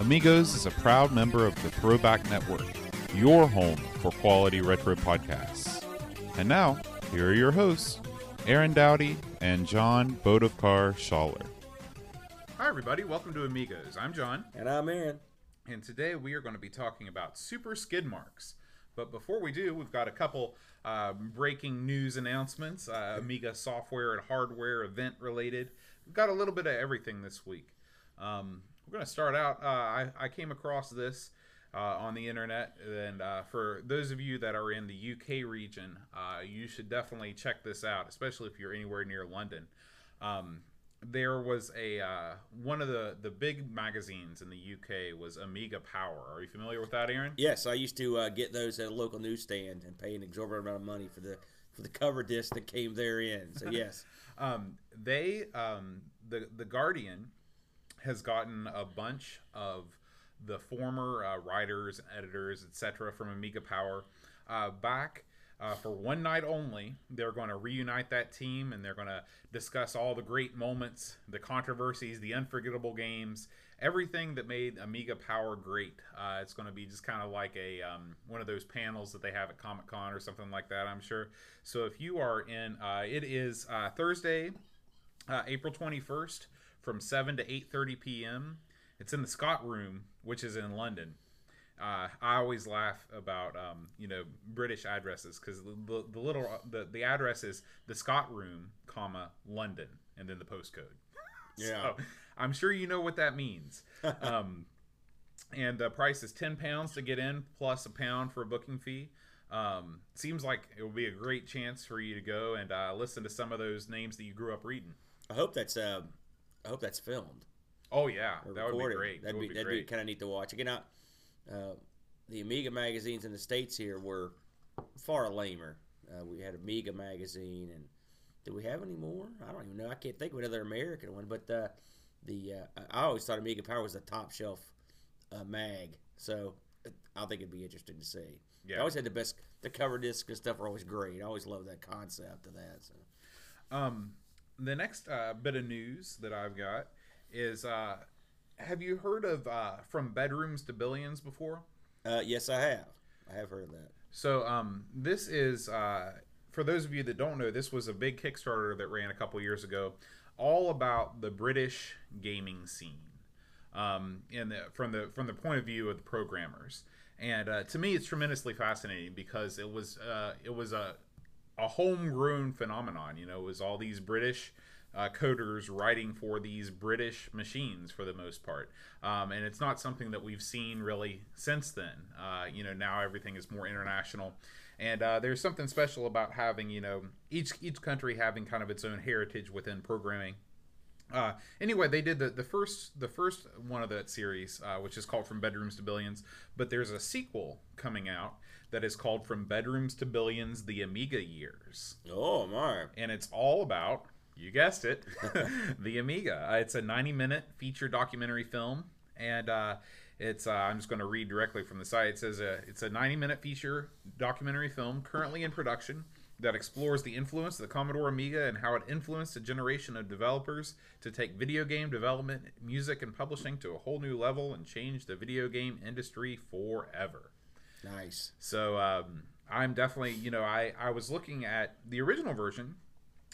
Amigos is a proud member of the Throwback Network, your home for quality retro podcasts. And now, here are your hosts, Aaron Dowdy and John Bodovkar Schaller. Hi, everybody. Welcome to Amigos. I'm John. And I'm Aaron. And today we are going to be talking about super skid marks. But before we do, we've got a couple uh, breaking news announcements, uh, Amiga software and hardware event related. We've got a little bit of everything this week. Um, we're going to start out. Uh, I, I, came across this uh, on the internet, and uh, for those of you that are in the UK region, uh, you should definitely check this out, especially if you're anywhere near London. Um, there was a uh, one of the the big magazines in the UK was Amiga Power. Are you familiar with that, Aaron? Yes, I used to uh, get those at a local newsstand and pay an exorbitant amount of money for the for the cover disc that came therein. So yes, um, they um, the the Guardian has gotten a bunch of the former uh, writers, editors, etc. from Amiga Power uh, back uh, for one night only. They're going to reunite that team and they're going to discuss all the great moments, the controversies, the unforgettable games, everything that made Amiga Power great. Uh, it's going to be just kind of like a um, one of those panels that they have at Comic Con or something like that. I'm sure. So if you are in, uh, it is uh, Thursday, April 21st from 7 to 8:30 p.m. It's in the Scott Room, which is in London. Uh, I always laugh about um, you know British addresses because the, the, the, little the, the address is the Scott Room, comma London, and then the postcode. Yeah, so, I'm sure you know what that means. um, and the price is ten pounds to get in, plus a pound for a booking fee. Um, seems like it will be a great chance for you to go and uh, listen to some of those names that you grew up reading. I hope that's uh, I hope that's filmed. Oh yeah, that recorded. would be great. That'd be, be that'd be kind of neat to watch. Again, uh, the Amiga magazines in the states here were far lamer. Uh, we had Amiga magazine, and do we have any more? I don't even know. I can't think of another American one. But uh, the uh, I always thought Amiga Power was the top shelf uh, mag, so I think it'd be interesting to see. Yeah. I always had the best. The cover discs and stuff are always great. I always love that concept of that. So. Um, the next uh, bit of news that I've got is uh, have you heard of uh, From Bedrooms to Billions before? Uh, yes, I have. I have heard that. So um, this is, uh, for those of you that don't know, this was a big Kickstarter that ran a couple years ago, all about the British gaming scene. Um, in the, from the from the point of view of the programmers, and uh, to me, it's tremendously fascinating because it was uh, it was a a homegrown phenomenon. You know, was all these British uh, coders writing for these British machines for the most part, um, and it's not something that we've seen really since then. Uh, you know, now everything is more international, and uh, there's something special about having you know each each country having kind of its own heritage within programming. Uh, anyway, they did the, the first the first one of that series, uh, which is called From Bedrooms to Billions. But there's a sequel coming out that is called From Bedrooms to Billions: The Amiga Years. Oh my! And it's all about you guessed it, the Amiga. Uh, it's a 90 minute feature documentary film, and uh, it's uh, I'm just going to read directly from the site. It says uh, it's a 90 minute feature documentary film currently in production that explores the influence of the Commodore Amiga and how it influenced a generation of developers to take video game development, music, and publishing to a whole new level and change the video game industry forever. Nice. So um, I'm definitely, you know, I, I was looking at the original version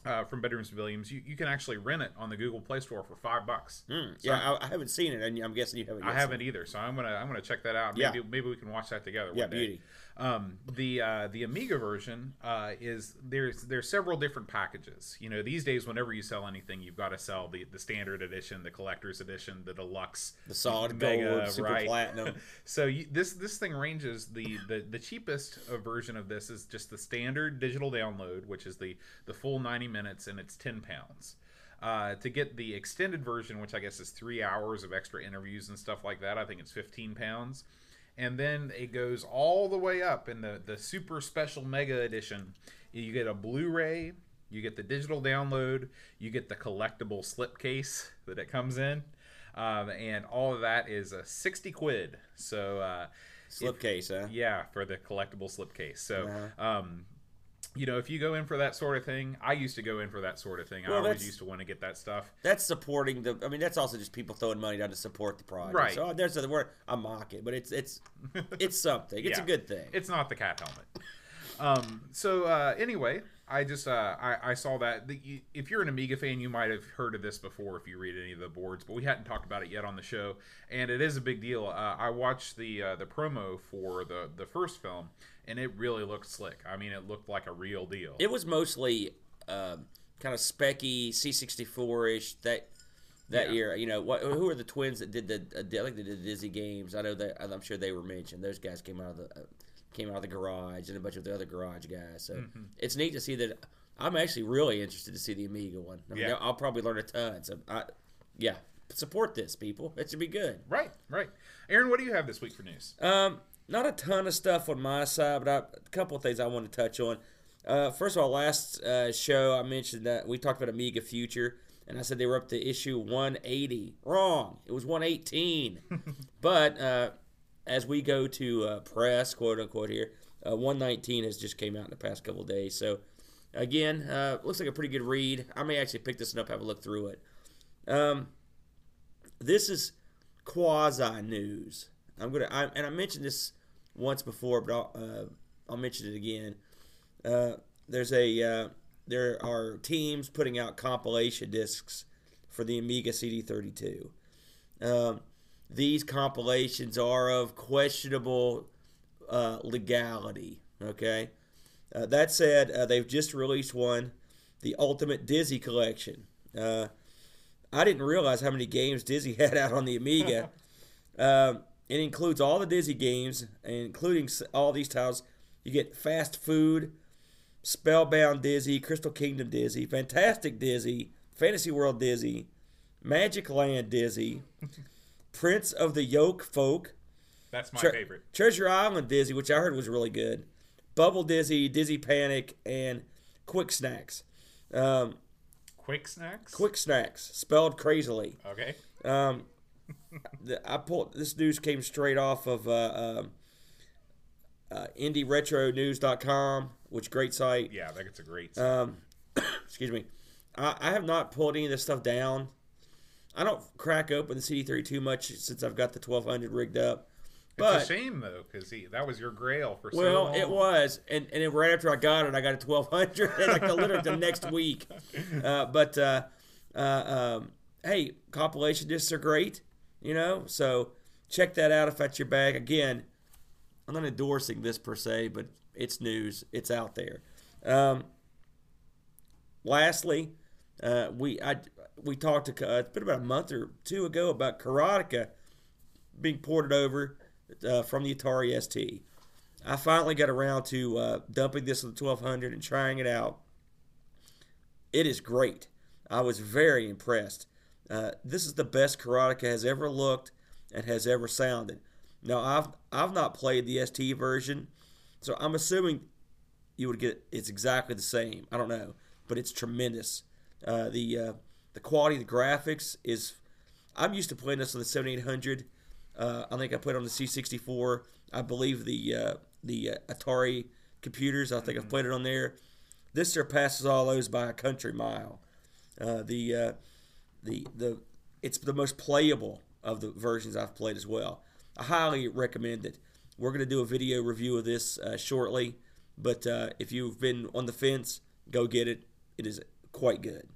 uh, from Bedrooms to Billions, you, you can actually rent it on the Google Play Store for five bucks. Mm, so yeah, I, I, haven't seen it, and I'm guessing you haven't. I haven't either, so I'm gonna I'm gonna check that out. Maybe, yeah. maybe we can watch that together. Yeah, beauty. Um, the uh, the Amiga version uh, is there's there's several different packages. You know, these days, whenever you sell anything, you've got to sell the, the standard edition, the collector's edition, the deluxe, the solid mega, gold, super right? platinum. so you, this this thing ranges the the, the cheapest version of this is just the standard digital download, which is the the full 90 minutes, and it's 10 pounds. Uh, to get the extended version, which I guess is three hours of extra interviews and stuff like that, I think it's 15 pounds and then it goes all the way up in the the super special mega edition. You get a Blu-ray, you get the digital download, you get the collectible slipcase that it comes in, um, and all of that is a sixty quid. So. Uh, Slipcase, huh? yeah, for the collectible slipcase. So, Uh-huh. um, you know, if you go in for that sort of thing, I used to go in for that sort of thing. I always used to want to get that stuff. That's supporting the. I mean, that's also just people throwing money down to support the project. Right. So there's a word. I mock it, but it's it's it's something. It's Yeah. a good thing. It's not the cat helmet. Um, so uh, anyway, I just uh, I, I saw that. The, you, if you're an Amiga fan, you might have heard of this before if you read any of the boards, but we hadn't talked about it yet on the show, and it is a big deal. Uh, I watched the uh, the promo for the the first film, and it really looked slick. I mean, it looked like a real deal. It was mostly um, kind of Speccy C64 ish that that Yeah. year. You know, what? Who are the twins that did the? Uh, I think they did the Dizzy games. I know that. I'm sure they were mentioned. Those guys came out of the uh, came out of the garage and a bunch of the other garage guys. So Mm-hmm. it's neat to see that. I'm actually really interested to see the Amiga one. I mean, Yeah. I'll probably learn a ton. So, I, yeah, support this, people. It should be good. right, right. Aaron, what do you have this week for news? Um, not a ton of stuff on my side, but I, a couple of things I want to touch on. Uh, first of all, last uh, show I mentioned that we talked about Amiga Future, and I said they were up to issue 180. Wrong. It was 118. but uh, as we go to uh, press, quote unquote, here, uh, 119 has just came out in the past couple of days. So again, uh, looks like a pretty good read. I may actually pick this one up, have a look through it. Um, this is quasi news. I'm gonna, I, and I mentioned this once before, but I'll, uh, I'll mention it again. Uh, there's a, uh, there are teams putting out compilation discs for the Amiga CD32. Um, these compilations are of questionable uh, legality. Okay. Uh, that said, uh, they've just released one, the Ultimate Dizzy Collection. Uh, I didn't realize how many games Dizzy had out on the Amiga. um, it includes all the Dizzy games, including all these titles. You get Fast Food, Spellbound Dizzy, Crystal Kingdom Dizzy, Fantastic Dizzy, Fantasy World Dizzy, Magic Land Dizzy, Prince of the Yolkfolk, That's my Tre- favorite. Treasure Island Dizzy, which I heard was really good, Bubble Dizzy, Dizzy Panic, and Kwik Snax. Um, Kwik Snax. Kwik Snax, spelled crazily. Okay. Um, I pulled this news came straight off of uh, um uh, IndieRetroNews.com, which great site. Yeah, that gets a great. Um, excuse me. I, I have not pulled any of this stuff down. I don't crack open the CD3 too much since I've got the 1200 rigged up. But it's a shame though, because that was your grail for so well, long. it was, and and then right after I got it, I got a 1200, like literally the next week. Uh, but uh, uh, um, hey, compilation discs are great, you know. So check that out if that's your bag. Again, I'm not endorsing this per se, but it's news. It's out there. Um, lastly, uh, we I we talked to uh, it's been about a month or two ago about Karateka being ported over uh, from the Atari ST. I finally got around to uh, dumping this on the 1200 and trying it out. It is great. I was very impressed. Uh, this is the best Karateka has ever looked and has ever sounded. Now I've I've not played the ST version, so I'm assuming you would get it's exactly the same. I don't know, but it's tremendous. Uh, the uh, the quality of the graphics is. I'm used to playing this on the 7800. Uh, I think I played it on the C64. I believe the uh, the uh, Atari computers. I think I've played it on there. This surpasses all those by a country mile. Uh, the uh, the the it's the most playable of the versions I've played as well. I highly recommend it. We're going to do a video review of this uh, shortly, but uh, if you've been on the fence, go get it. It is quite good.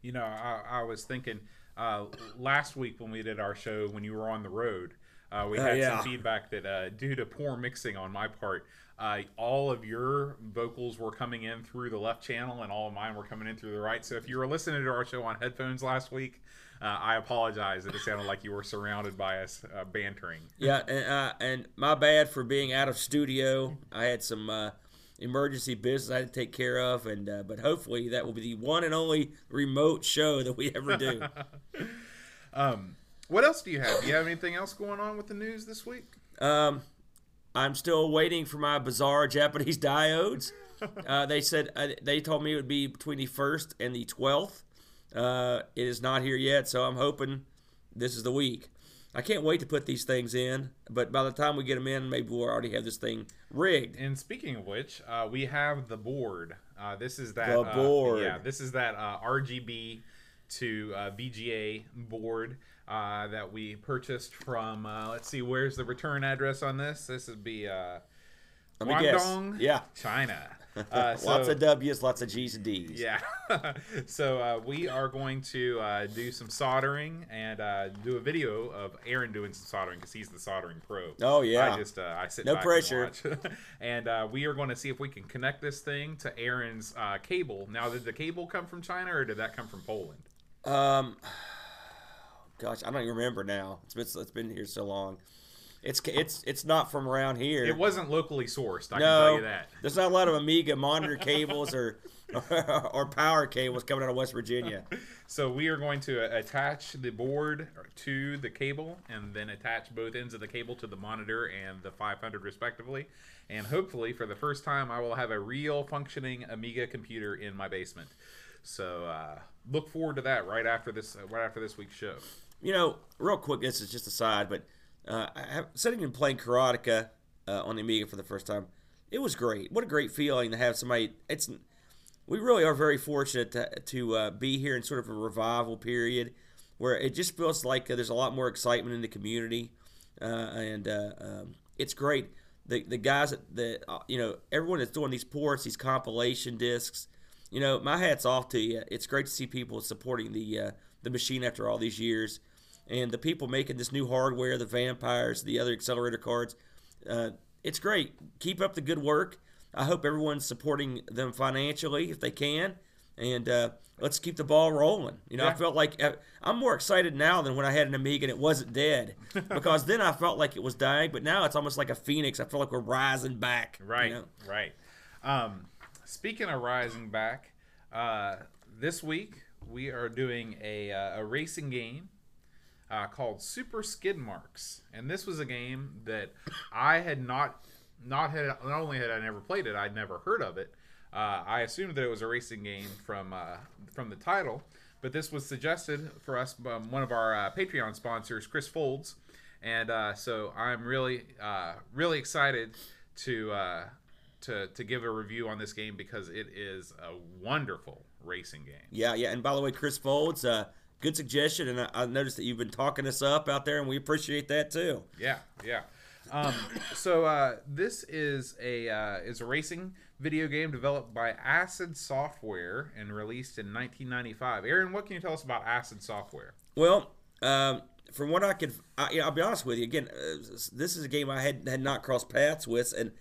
You know, I, I was thinking uh, last week when we did our show when you were on the road, uh, we Uh, had yeah. some feedback that uh, due to poor mixing on my part, uh, all of your vocals were coming in through the left channel and all of mine were coming in through the right. So if you were listening to our show on headphones last week, uh, I apologize that it sounded like you were surrounded by us uh, bantering. Yeah, and uh, and my bad for being out of studio. I had some uh, emergency business I had to take care of, and uh, but hopefully that will be the one and only remote show that we ever do. Um, what else do you have? Do you have anything else going on with the news this week? Um, I'm still waiting for my bizarre Japanese diodes. Uh, they said uh, they told me it would be between the first and the twelfth. Uh, it is not here yet, so I'm hoping this is the week. I can't wait to put these things in, but by the time we get them in, maybe we'll already have this thing rigged. And speaking of which, uh, we have the board. Uh, this is that The uh, board. yeah, this is that uh, RGB to uh, VGA board uh, that we purchased from. Uh, let's see, where's the return address on this? This would be uh. Guangdong, Yeah. China. Uh, lots of W's, lots of G's and D's. Yeah. so uh, we are going to uh, do some soldering and uh, do a video of Aaron doing some soldering because he's the soldering pro. Oh, yeah. I just uh, I sit No back pressure. and watch. and uh, we are going to see if we can connect this thing to Aaron's uh, cable. Now, did the cable come from China or did that come from Poland? Um, gosh, I don't even remember now. It's been it's been here so long. It's it's it's not from around here. It wasn't locally sourced. I can no, tell you that. there's not a lot of Amiga monitor cables or, or or power cables coming out of West Virginia. So we are going to attach the board to the cable and then attach both ends of the cable to the monitor and the 500 respectively. And hopefully, for the first time, I will have a real functioning Amiga computer in my basement. So uh, look forward to that right after this right after this week's show. You know, real quick, this is just a side, but uh, I have, sitting and playing Karateka uh, on the Amiga for the first time, it was great. What a great feeling to have somebody. It's we really are very fortunate to, to uh, be here in sort of a revival period where it just feels like uh, there's a lot more excitement in the community, uh, and uh, um, it's great. The the guys that, that uh, you know everyone that's doing these ports, these compilation discs. You know, my hat's off to you. It's great to see people supporting the the machine after all these years, and the people making this new hardware, the vampires, the other accelerator cards. Uh, it's great. Keep up the good work. I hope everyone's supporting them financially if they can, and uh, let's keep the ball rolling. You know, I felt like uh, I'm more excited now than when I had an Amiga and it wasn't dead, because then I felt like it was dying, but now it's almost like a phoenix. I feel like we're rising back. you Right, know? right. Um, speaking of rising back, uh, this week we are doing a, uh, a racing game uh, called Super Skid Marks, and this was a game that I had not not had not only had I never played it, I'd never heard of it. Uh, I assumed that it was a racing game from uh, from the title, but this was suggested for us by one of our uh, Patreon sponsors, Chris Folds, and uh, so I'm really really excited to to to give a review on this game because it is a wonderful racing game. Yeah, yeah. And by the way, Chris Folds, uh, good suggestion. And I, I noticed that you've been talking us up out there, and we appreciate that too. Yeah, yeah. Um, so uh, this is a uh, is a racing video game developed by Acid Software and released in 1995. Aaron, what can you tell us about Acid Software? Well, um, from what I could, I, yeah, I'll be honest with you. Again, uh, this is a game I had had not crossed paths with, and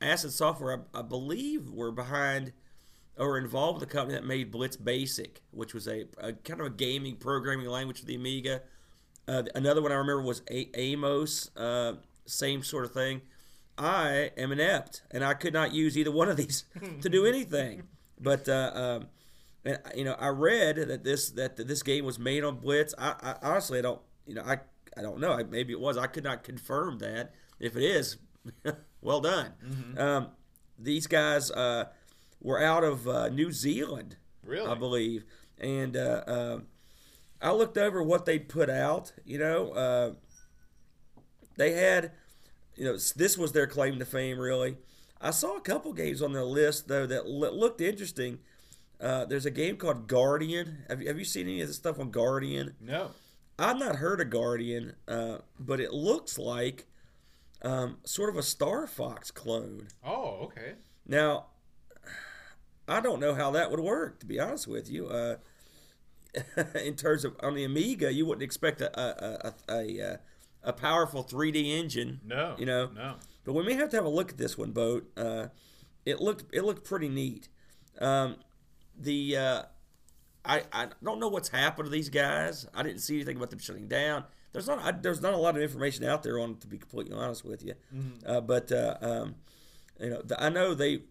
Acid Software, I, I believe, were behind or involved with the company that made Blitz Basic, which was a, a kind of a gaming programming language for the Amiga. Uh, another one I remember was a- Amos, uh, same sort of thing. I am inept, and I could not use either one of these to do anything. But uh, um, and you know, I read that this that this game was made on Blitz. I, I honestly I don't you know I I don't know. I, maybe it was. I could not confirm that. If it is, well done. Um, these guys uh, were out of uh, New Zealand, Really? I believe, and uh, um I looked over what they put out. You know, uh, they had, you know, this was their claim to fame. Really, I saw a couple games on their list though that lo- looked interesting. Uh, there's a game called Guardian. Have you, have you seen any of this stuff on Guardian? No. I've not heard of Guardian, uh, but it looks like um, sort of a Star Fox clone. Oh, okay. Now, I don't know how that would work, to be honest with you. Uh, in terms of on the Amiga, you wouldn't expect a a, a, a, a, a powerful 3D engine. No. You know, No. but we may have to have a look at this one, boat. Uh, it looked it looked pretty neat. Um, the uh, I I don't know what's happened to these guys. I didn't see anything about them shutting down. There's not I, there's not a lot of information out there on it, to be completely honest with you. Uh, but uh, um, you know, the, I know they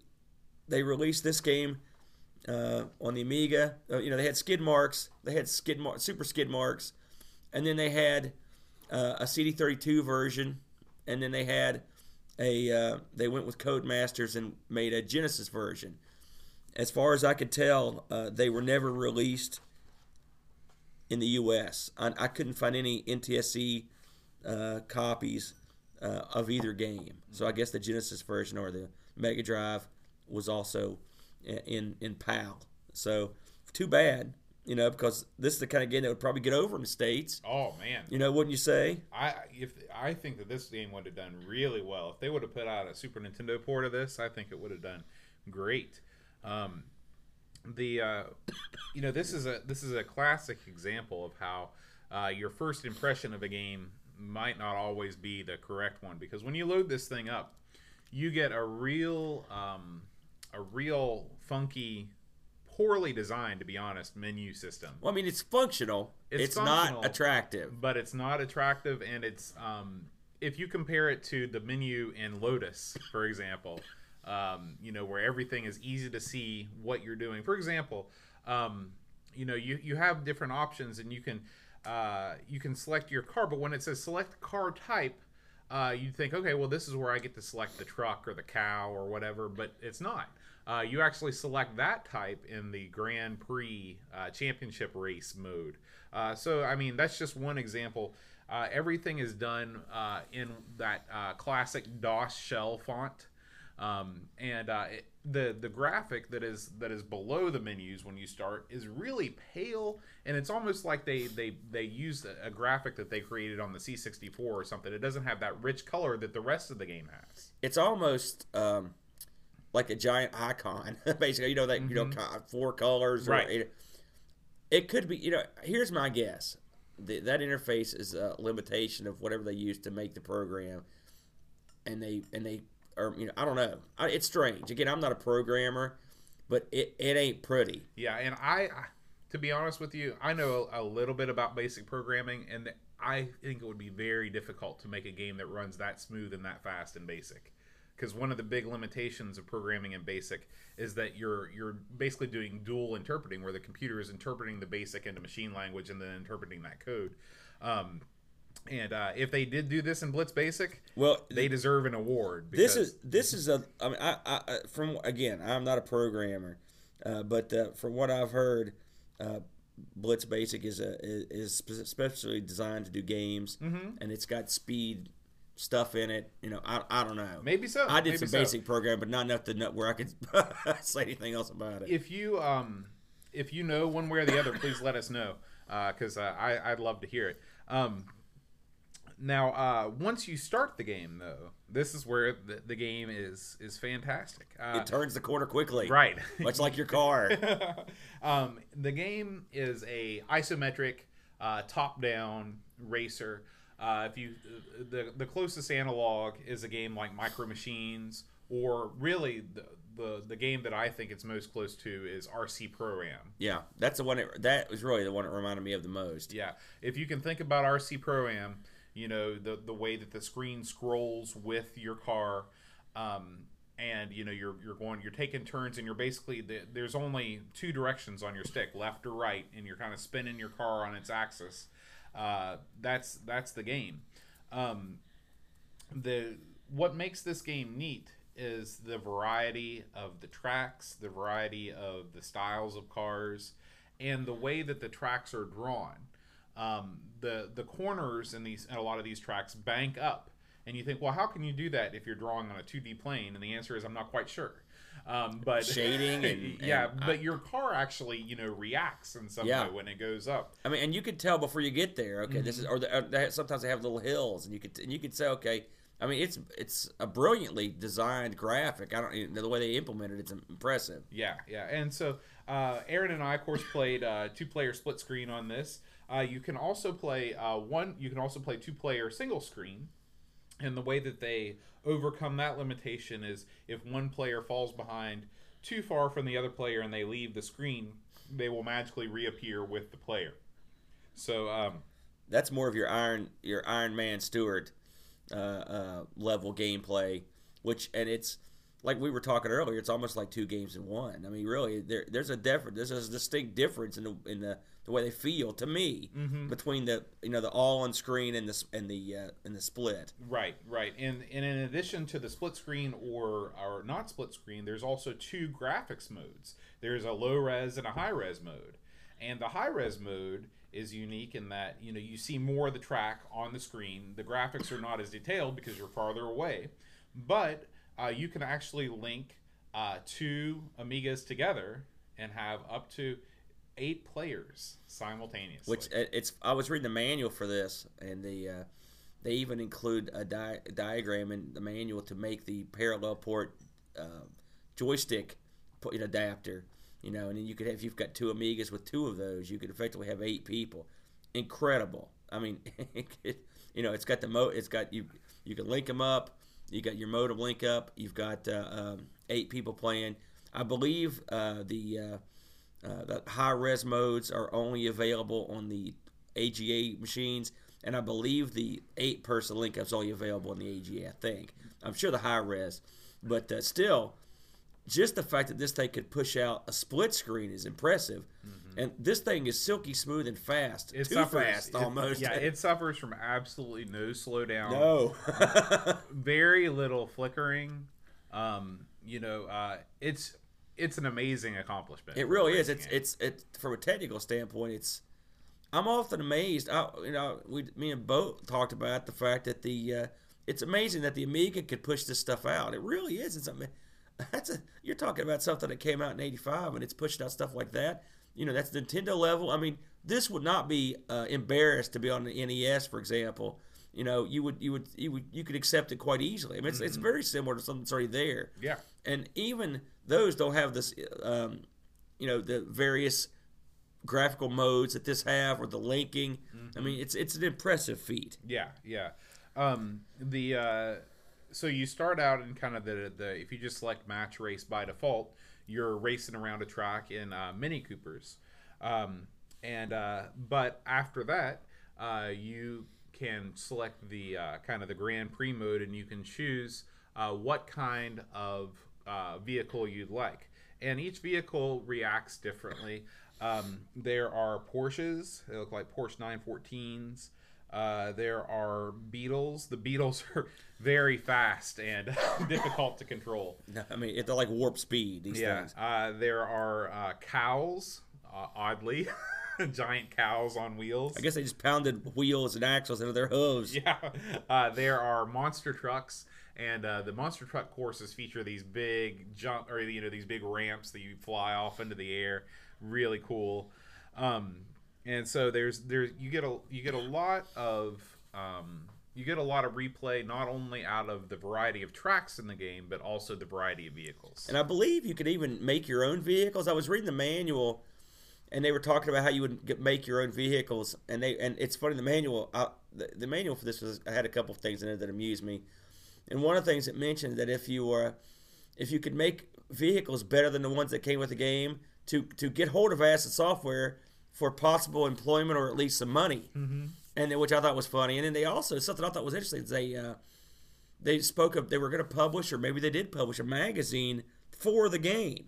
they released this game uh, on the Amiga. Uh, you know, they had skid marks, they had skid mar- super skid marks, and then they had uh, a CD32 version and then they had a uh, they went with Codemasters and made a Genesis version. As far as I could tell, uh, they were never released in the U.S. I, I couldn't find any NTSC uh, copies of either game. So I guess the Genesis version or the Mega Drive was also in in PAL. So too bad, you know, because this is the kind of game that would probably get over in the states. Oh man, You know, wouldn't you say? I if I think that this game would have done really well if they would have put out a Super Nintendo port of this. I think it would have done great. Um, the uh, you know this is a this is a classic example of how uh, your first impression of a game might not always be the correct one because when you load this thing up, you get a real um, a real funky, poorly designed to be honest menu system. Well, I mean, it's functional. It's It's, functional. not attractive. but it's not attractive and it's um, if you compare it to the menu in lotus for example um, you know where everything is easy to see what you're doing for example um, you know you, you have different options and you can uh, you can select your car but when it says select car type uh, you think okay well this is where i get to select the truck or the cow or whatever but it's not uh, you actually select that type in the grand prix uh, championship race mode uh, so i mean that's just one example uh, everything is done uh, in that uh, classic dos shell font um, and it, the the graphic that is that is below the menus when you start is really pale, and it's almost like they they they used a, a graphic that they created on the C64 or something. It doesn't have that rich color that the rest of the game has. It's almost um, like a giant icon, basically. You know that you know four colors. Mm-hmm. Right. It, it could be. You know, here's my guess. The, that interface is a limitation of whatever they use to make the program, and they and they or you know I don't know. I, it's strange. Again, I'm not a programmer, but it, it ain't pretty. Yeah, and I, I to be honest with you, I know a, a little bit about basic programming, and I think it would be very difficult to make a game that runs that smooth and that fast in basic. Because one of the big limitations of programming in basic is that you're you're basically doing dual interpreting, where the computer is interpreting the basic into machine language and then interpreting that code. Um, and uh, if they did do this in Blitz Basic, Well, they deserve an award. this is this is a I mean I, I from again I'm not a programmer, uh, but uh, from what I've heard, uh, Blitz Basic is a is, is especially designed to do games, Mm-hmm. and it's got speed stuff in it. You know I, I don't know. maybe so. I did maybe some so. basic program, but not enough to know where I could say anything else about it. if you um if you know one way or the other please let us know because uh, I, i'd love to hear it um now uh once you start the game though this is where the, the game is is fantastic uh, it turns the corner quickly, right Much like your car. um, the game is a isometric uh, top-down racer. Uh, if you the the closest analog is a game like Micro Machines, or really the, the the game that I think it's most close to is RC Pro Am. yeah, that's the one. That, that was really the one that reminded me of the most. Yeah, if you can think about RC Pro Am, you know the the way that the screen scrolls with your car, um, and you know you're you're going you're taking turns and you're basically the, there's only two directions on your stick, left or right, and you're kind of spinning your car on its axis. Uh, that's that's the game. Um, the what makes this game neat is the variety of the tracks, the variety of the styles of cars, and the way that the tracks are drawn. Um, the the corners in these in a lot of these tracks bank up, and you think, well, how can you do that if you're drawing on a 2D plane? And the answer is, I'm not quite sure. Um, but Shading and- yeah, and but your car actually you know reacts in some Yeah. way when it goes up. I mean, and you could tell before you get there. Okay, this Mm-hmm. is or, the, or they, sometimes they have little hills, and you could and you could say, okay. I mean, it's it's a brilliantly designed graphic. I don't the way they implemented it's impressive. Yeah, yeah. And so uh, Aaron and I, of course, played uh, two-player split screen on this. Uh, you can also play uh, one. You can also play two-player single screen. And the way that they overcome that limitation is if one player falls behind too far from the other player and they leave the screen, they will magically reappear with the player. So um, That's more of your Iron your Iron Man Stewart uh, uh, level gameplay, which and it's like we were talking earlier. It's almost like two games in one. I mean, really, there there's a difference. There's a distinct difference in the in the the way they feel to me Mm-hmm. between the you know the all on screen and the and the uh, and the split. Right, right. And, and in addition to the split screen or or not split screen, there's also two graphics modes. There's a low res and a high res mode. And the high res mode is unique in that you know you see more of the track on the screen. The graphics are not as detailed because you're farther away, but uh, you can actually link uh, two Amigas together and have up to eight players simultaneously. Which uh, it's I was reading the manual for this, and the uh, they even include a, di- a diagram in the manual to make the parallel port uh, joystick put an adapter. You know, and then you could have if you've got two Amigas with two of those, you could effectively have eight people. Incredible. I mean, it, you know, it's got the mo. It's got you. You can link them up. You got your modem link up. You've got uh, um, eight people playing. I believe uh, the uh, the high res modes are only available on the AGA machines, and I believe the eight person link up's only available on the AGA. I think I'm sure the high res, but uh, still, just the fact that this thing could push out a split screen is impressive, and this thing is silky smooth and fast. it Too suffers, fast it- almost. yeah, it suffers from absolutely no slowdown. no. very little flickering. Um, you know, uh, it's it's an amazing accomplishment. It really is. It's it's it from a technical standpoint. It's I'm often amazed. I, you know, we me and Bo talked about the fact that the uh, it's amazing that the Amiga could push this stuff out. It really is. It's ama- that's a you're talking about something that came out in '85 and it's pushed out stuff like that. You know, that's Nintendo level. I mean, this would not be uh, embarrassed to be on the NES, for example. You know, you would you would you would you could accept it quite easily. I mean, it's, it's very similar to something that's already there yeah. and even those don't have this um, you know the various graphical modes that this have or the linking i mean it's it's an impressive feat Yeah, yeah. Um, the uh, so you start out in kind of the the if you just select match race by default, you're racing around a track in uh, Mini Coopers, um, and uh, but after that, uh, you can select the uh, kind of the Grand Prix mode, and you can choose uh, what kind of uh, vehicle you'd like, and each vehicle reacts differently. Um, there are Porsches; they look like Porsche 914s. Uh, there are beetles. The beetles are very fast and difficult to control. i mean they're like warp speed these Yeah. things Uh, there are uh, cows, uh, oddly, giant cows on wheels. i guess they just pounded wheels and axles into their hooves Yeah. Uh, there are monster trucks, and uh, the monster truck courses feature these big jump or you know these big ramps that you fly off into the air. Really cool. Um, and so there's there's you get a you get a lot of um, you get a lot of replay not only out of the variety of tracks in the game but also the variety of vehicles. and i believe you could even make your own vehicles i was reading the manual and they were talking about how you would get, make your own vehicles and they and it's funny the manual I, the, the manual for this was I had a couple of things in it that amused me. And one of the things it mentioned that if you were if you could make vehicles better than the ones that came with the game to to get hold of acid software for possible employment or at least some money. Mm-hmm. and then, which i thought was funny. And then they also something i thought was interesting is they uh, they spoke of they were going to publish or maybe they did publish a magazine for the game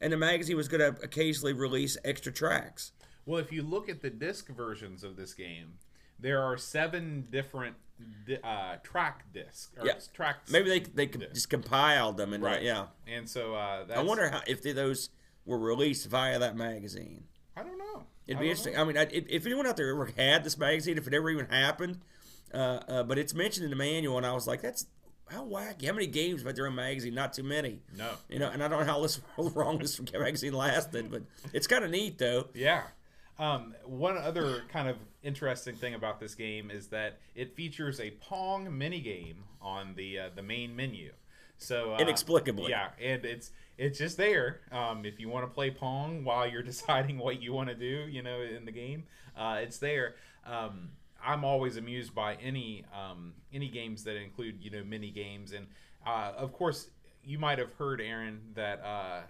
and the magazine was going to occasionally release extra tracks Well, if you look at the disc versions of this game, there are seven different uh, track discs. Or Yeah. tracks. maybe they they could just compiled them and uh, right. yeah And so uh, that's, i wonder how if they, those were released via that magazine I don't know. It'd be interesting. know. I mean, I, if if anyone out there ever had this magazine, if it ever even happened, uh, uh, but it's mentioned in the manual, and I was like, that's how wacky. How many games have had their own magazine? Not too many. No. You know, and I don't know how this how long this magazine lasted, but it's kind of neat though. Yeah. Um, one other kind of interesting thing about this game is that it features a Pong minigame on the uh, the main menu. So uh, Inexplicably. yeah, and it's it's just there. Um, if you want to play Pong while you're deciding what you want to do, you know, in the game, uh, it's there. Um, I'm always amused by any um, any games that include you know mini games, and uh, of course you might have heard Aaron that uh,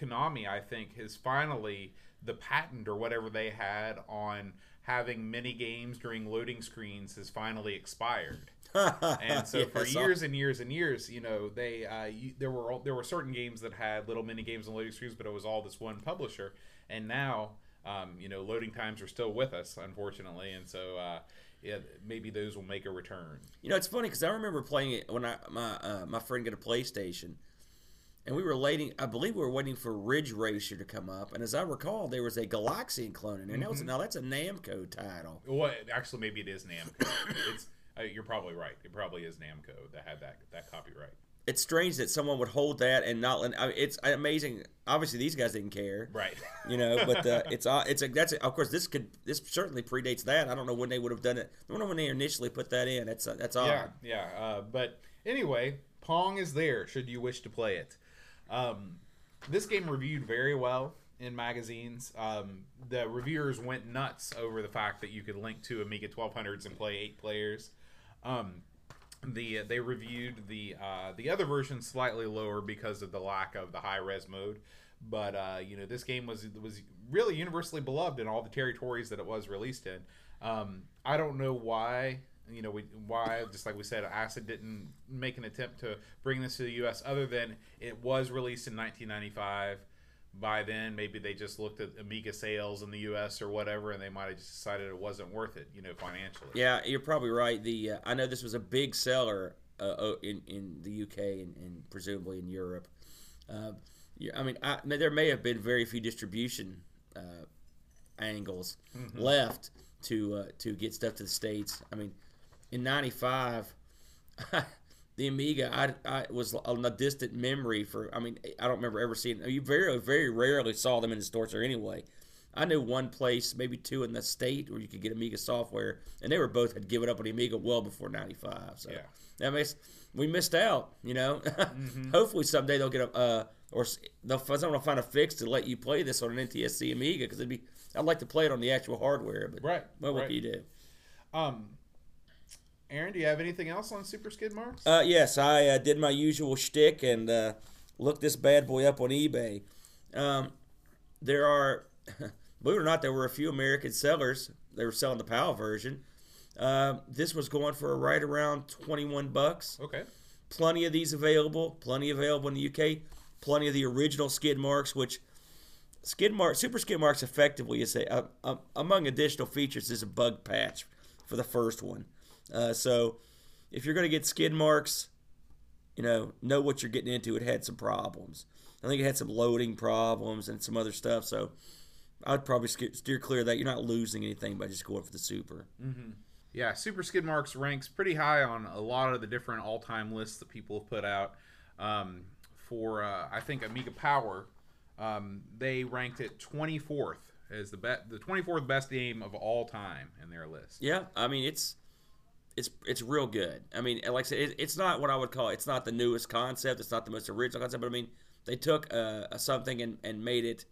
Konami I think has finally the patent or whatever they had on having mini games during loading screens has finally expired. And so for years and years and years, you know, they uh, you, there were there were certain games that had little mini games and loading screens, but it was all this one publisher. And now um, you know, loading times are still with us, unfortunately, and so uh, yeah, maybe those will make a return. You know, it's funny because I remember playing it when I my uh, my friend got a PlayStation, and we were waiting. I believe we were waiting for Ridge Racer to come up, and as I recall, there was a Galaxian clone in there. And that was, now that's a Namco title. Well, actually, maybe it is Namco. it's uh, you're probably right. It probably is Namco that had that that copyright. It's strange that someone would hold that and not. let- I mean, it's amazing. Obviously, these guys didn't care. Right. you know but uh, it's it's a that's a, of course this could this certainly predates that i don't know when they would have done it i don't know when they initially put that in that's uh, that's odd Yeah, yeah. Uh, but anyway, Pong is there should you wish to play it. Um, this game reviewed very well in magazines. Um, the reviewers went nuts over the fact that you could link to Amiga 1200s and play eight players. Um, the they reviewed the uh, the other version slightly lower because of the lack of the high res mode. But uh, you know this game was was really universally beloved in all the territories that it was released in. Um, I don't know why you know we, why just like we said, Acid didn't make an attempt to bring this to the U.S. other than it was released in 1995. By then, maybe they just looked at Amiga sales in the U.S. or whatever, and they might have just decided it wasn't worth it, you know, financially. yeah you're probably right the uh, i know this was a big seller uh, in in the uk and, and presumably in europe uh, i mean I, there may have been very few distribution uh, angles left to uh, to get stuff to the states i mean in 95 the Amiga, I, I was on a distant memory for. I mean, I don't remember ever seeing. You very, very rarely saw them in the stores there anyway. I knew one place, maybe two in the state, where you could get Amiga software, and they were both had given up on the Amiga well before '95. So Yeah. that makes we missed out. You know, hopefully someday they'll get a uh, or they'll someone will find a fix to let you play this on an NTSC Amiga because it'd be. I'd like to play it on the actual hardware, but Right, Well, what right. can you do? Um, Aaron, do you have anything else on Super Skid Marks? Uh, yes, I uh, did my usual shtick and uh, looked this bad boy up on eBay. Um, there are, believe it or not, there were a few American sellers. They were selling the PAL version. Uh, this was going for right around twenty-one bucks. okay. Plenty of these available. Plenty available in the UK. Plenty of the original skid marks, which skid mark super skid marks effectively is a, uh, uh, among additional features is a bug patch for the first one. Uh, so if you're going to get skid marks, you know, know what you're getting into. It had some problems. I think it had some loading problems and some other stuff. So I'd probably steer clear of that. You're not losing anything by just going for the super. Yeah, Super Skid Marks ranks pretty high on a lot of the different all-time lists that people have put out. Um, for uh, I think Amiga Power, um, they ranked it 24th as the be- the 24th best game of all time in their list. Yeah, I mean it's it's it's real good. I mean, like I said, it, it's not what I would call it's not the newest concept. It's not the most original concept, but I mean they took uh, a something and, and made it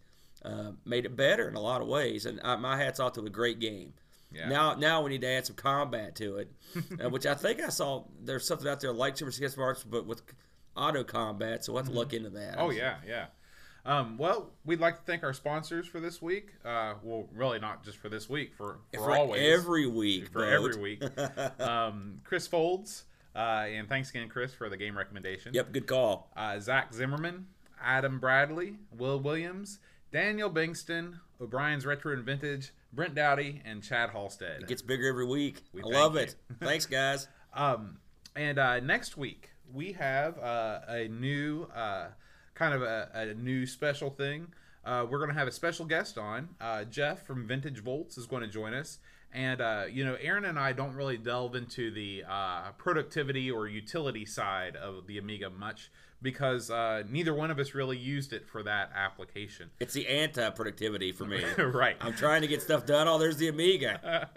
uh, made it better in a lot of ways. And I, my hats off to a great game. Yeah. Now now we need to add some combat to it, uh, which I think I saw there's something out there like Super Skid Marks, but with auto combat. So we'll have to look into that. Oh yeah, yeah. Um, well, we'd like to thank our sponsors for this week. Uh, well, really not just for this week, for for, for always, every week. for every week. um, Chris Folds, uh, and thanks again, Chris, for the game recommendation. Yep, good call. uh, Zach Zimmerman, Adam Bradley, Will Williams, Daniel Bingston, O'Brien's Retro and Vintage, Brent Dowdy, and Chad Halstead. It gets bigger every week. We I love you. it. Thanks, guys. Um, and uh, next week we have uh, a new uh, kind of a, a new special thing. Uh, we're going to have a special guest on. Uh, Jeff from Vintage Volts is going to join us. And, uh, you know, Aaron and I don't really delve into the uh, productivity or utility side of the Amiga much because uh, neither one of us really used it for that application. It's the anti-productivity for me. right. I'm trying to get stuff done. Oh, there's the Amiga.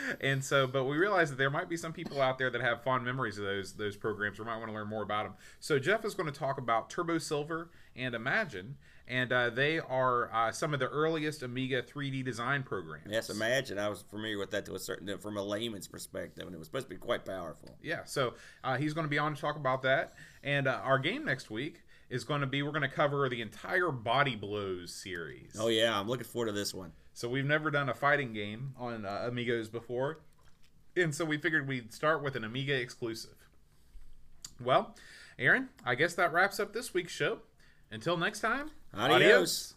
and so, but we realize that there might be some people out there that have fond memories of those those programs or might want to learn more about them. So Jeff is going to talk about Turbo Silver and Imagine, and uh, they are uh, some of the earliest Amiga 3D design programs. Yes, imagine. I was familiar with that to a certain from a layman's perspective, and it was supposed to be quite powerful. Yeah, so uh, he's going to be on to talk about that. And uh, our game next week is going to be we're going to cover the entire Body Blows series. Oh yeah, I'm looking forward to this one. So we've never done a fighting game on uh, Amigos before, and so we figured we'd start with an Amiga exclusive. Well, Aaron, I guess that wraps up this week's show. Until next time, Adios.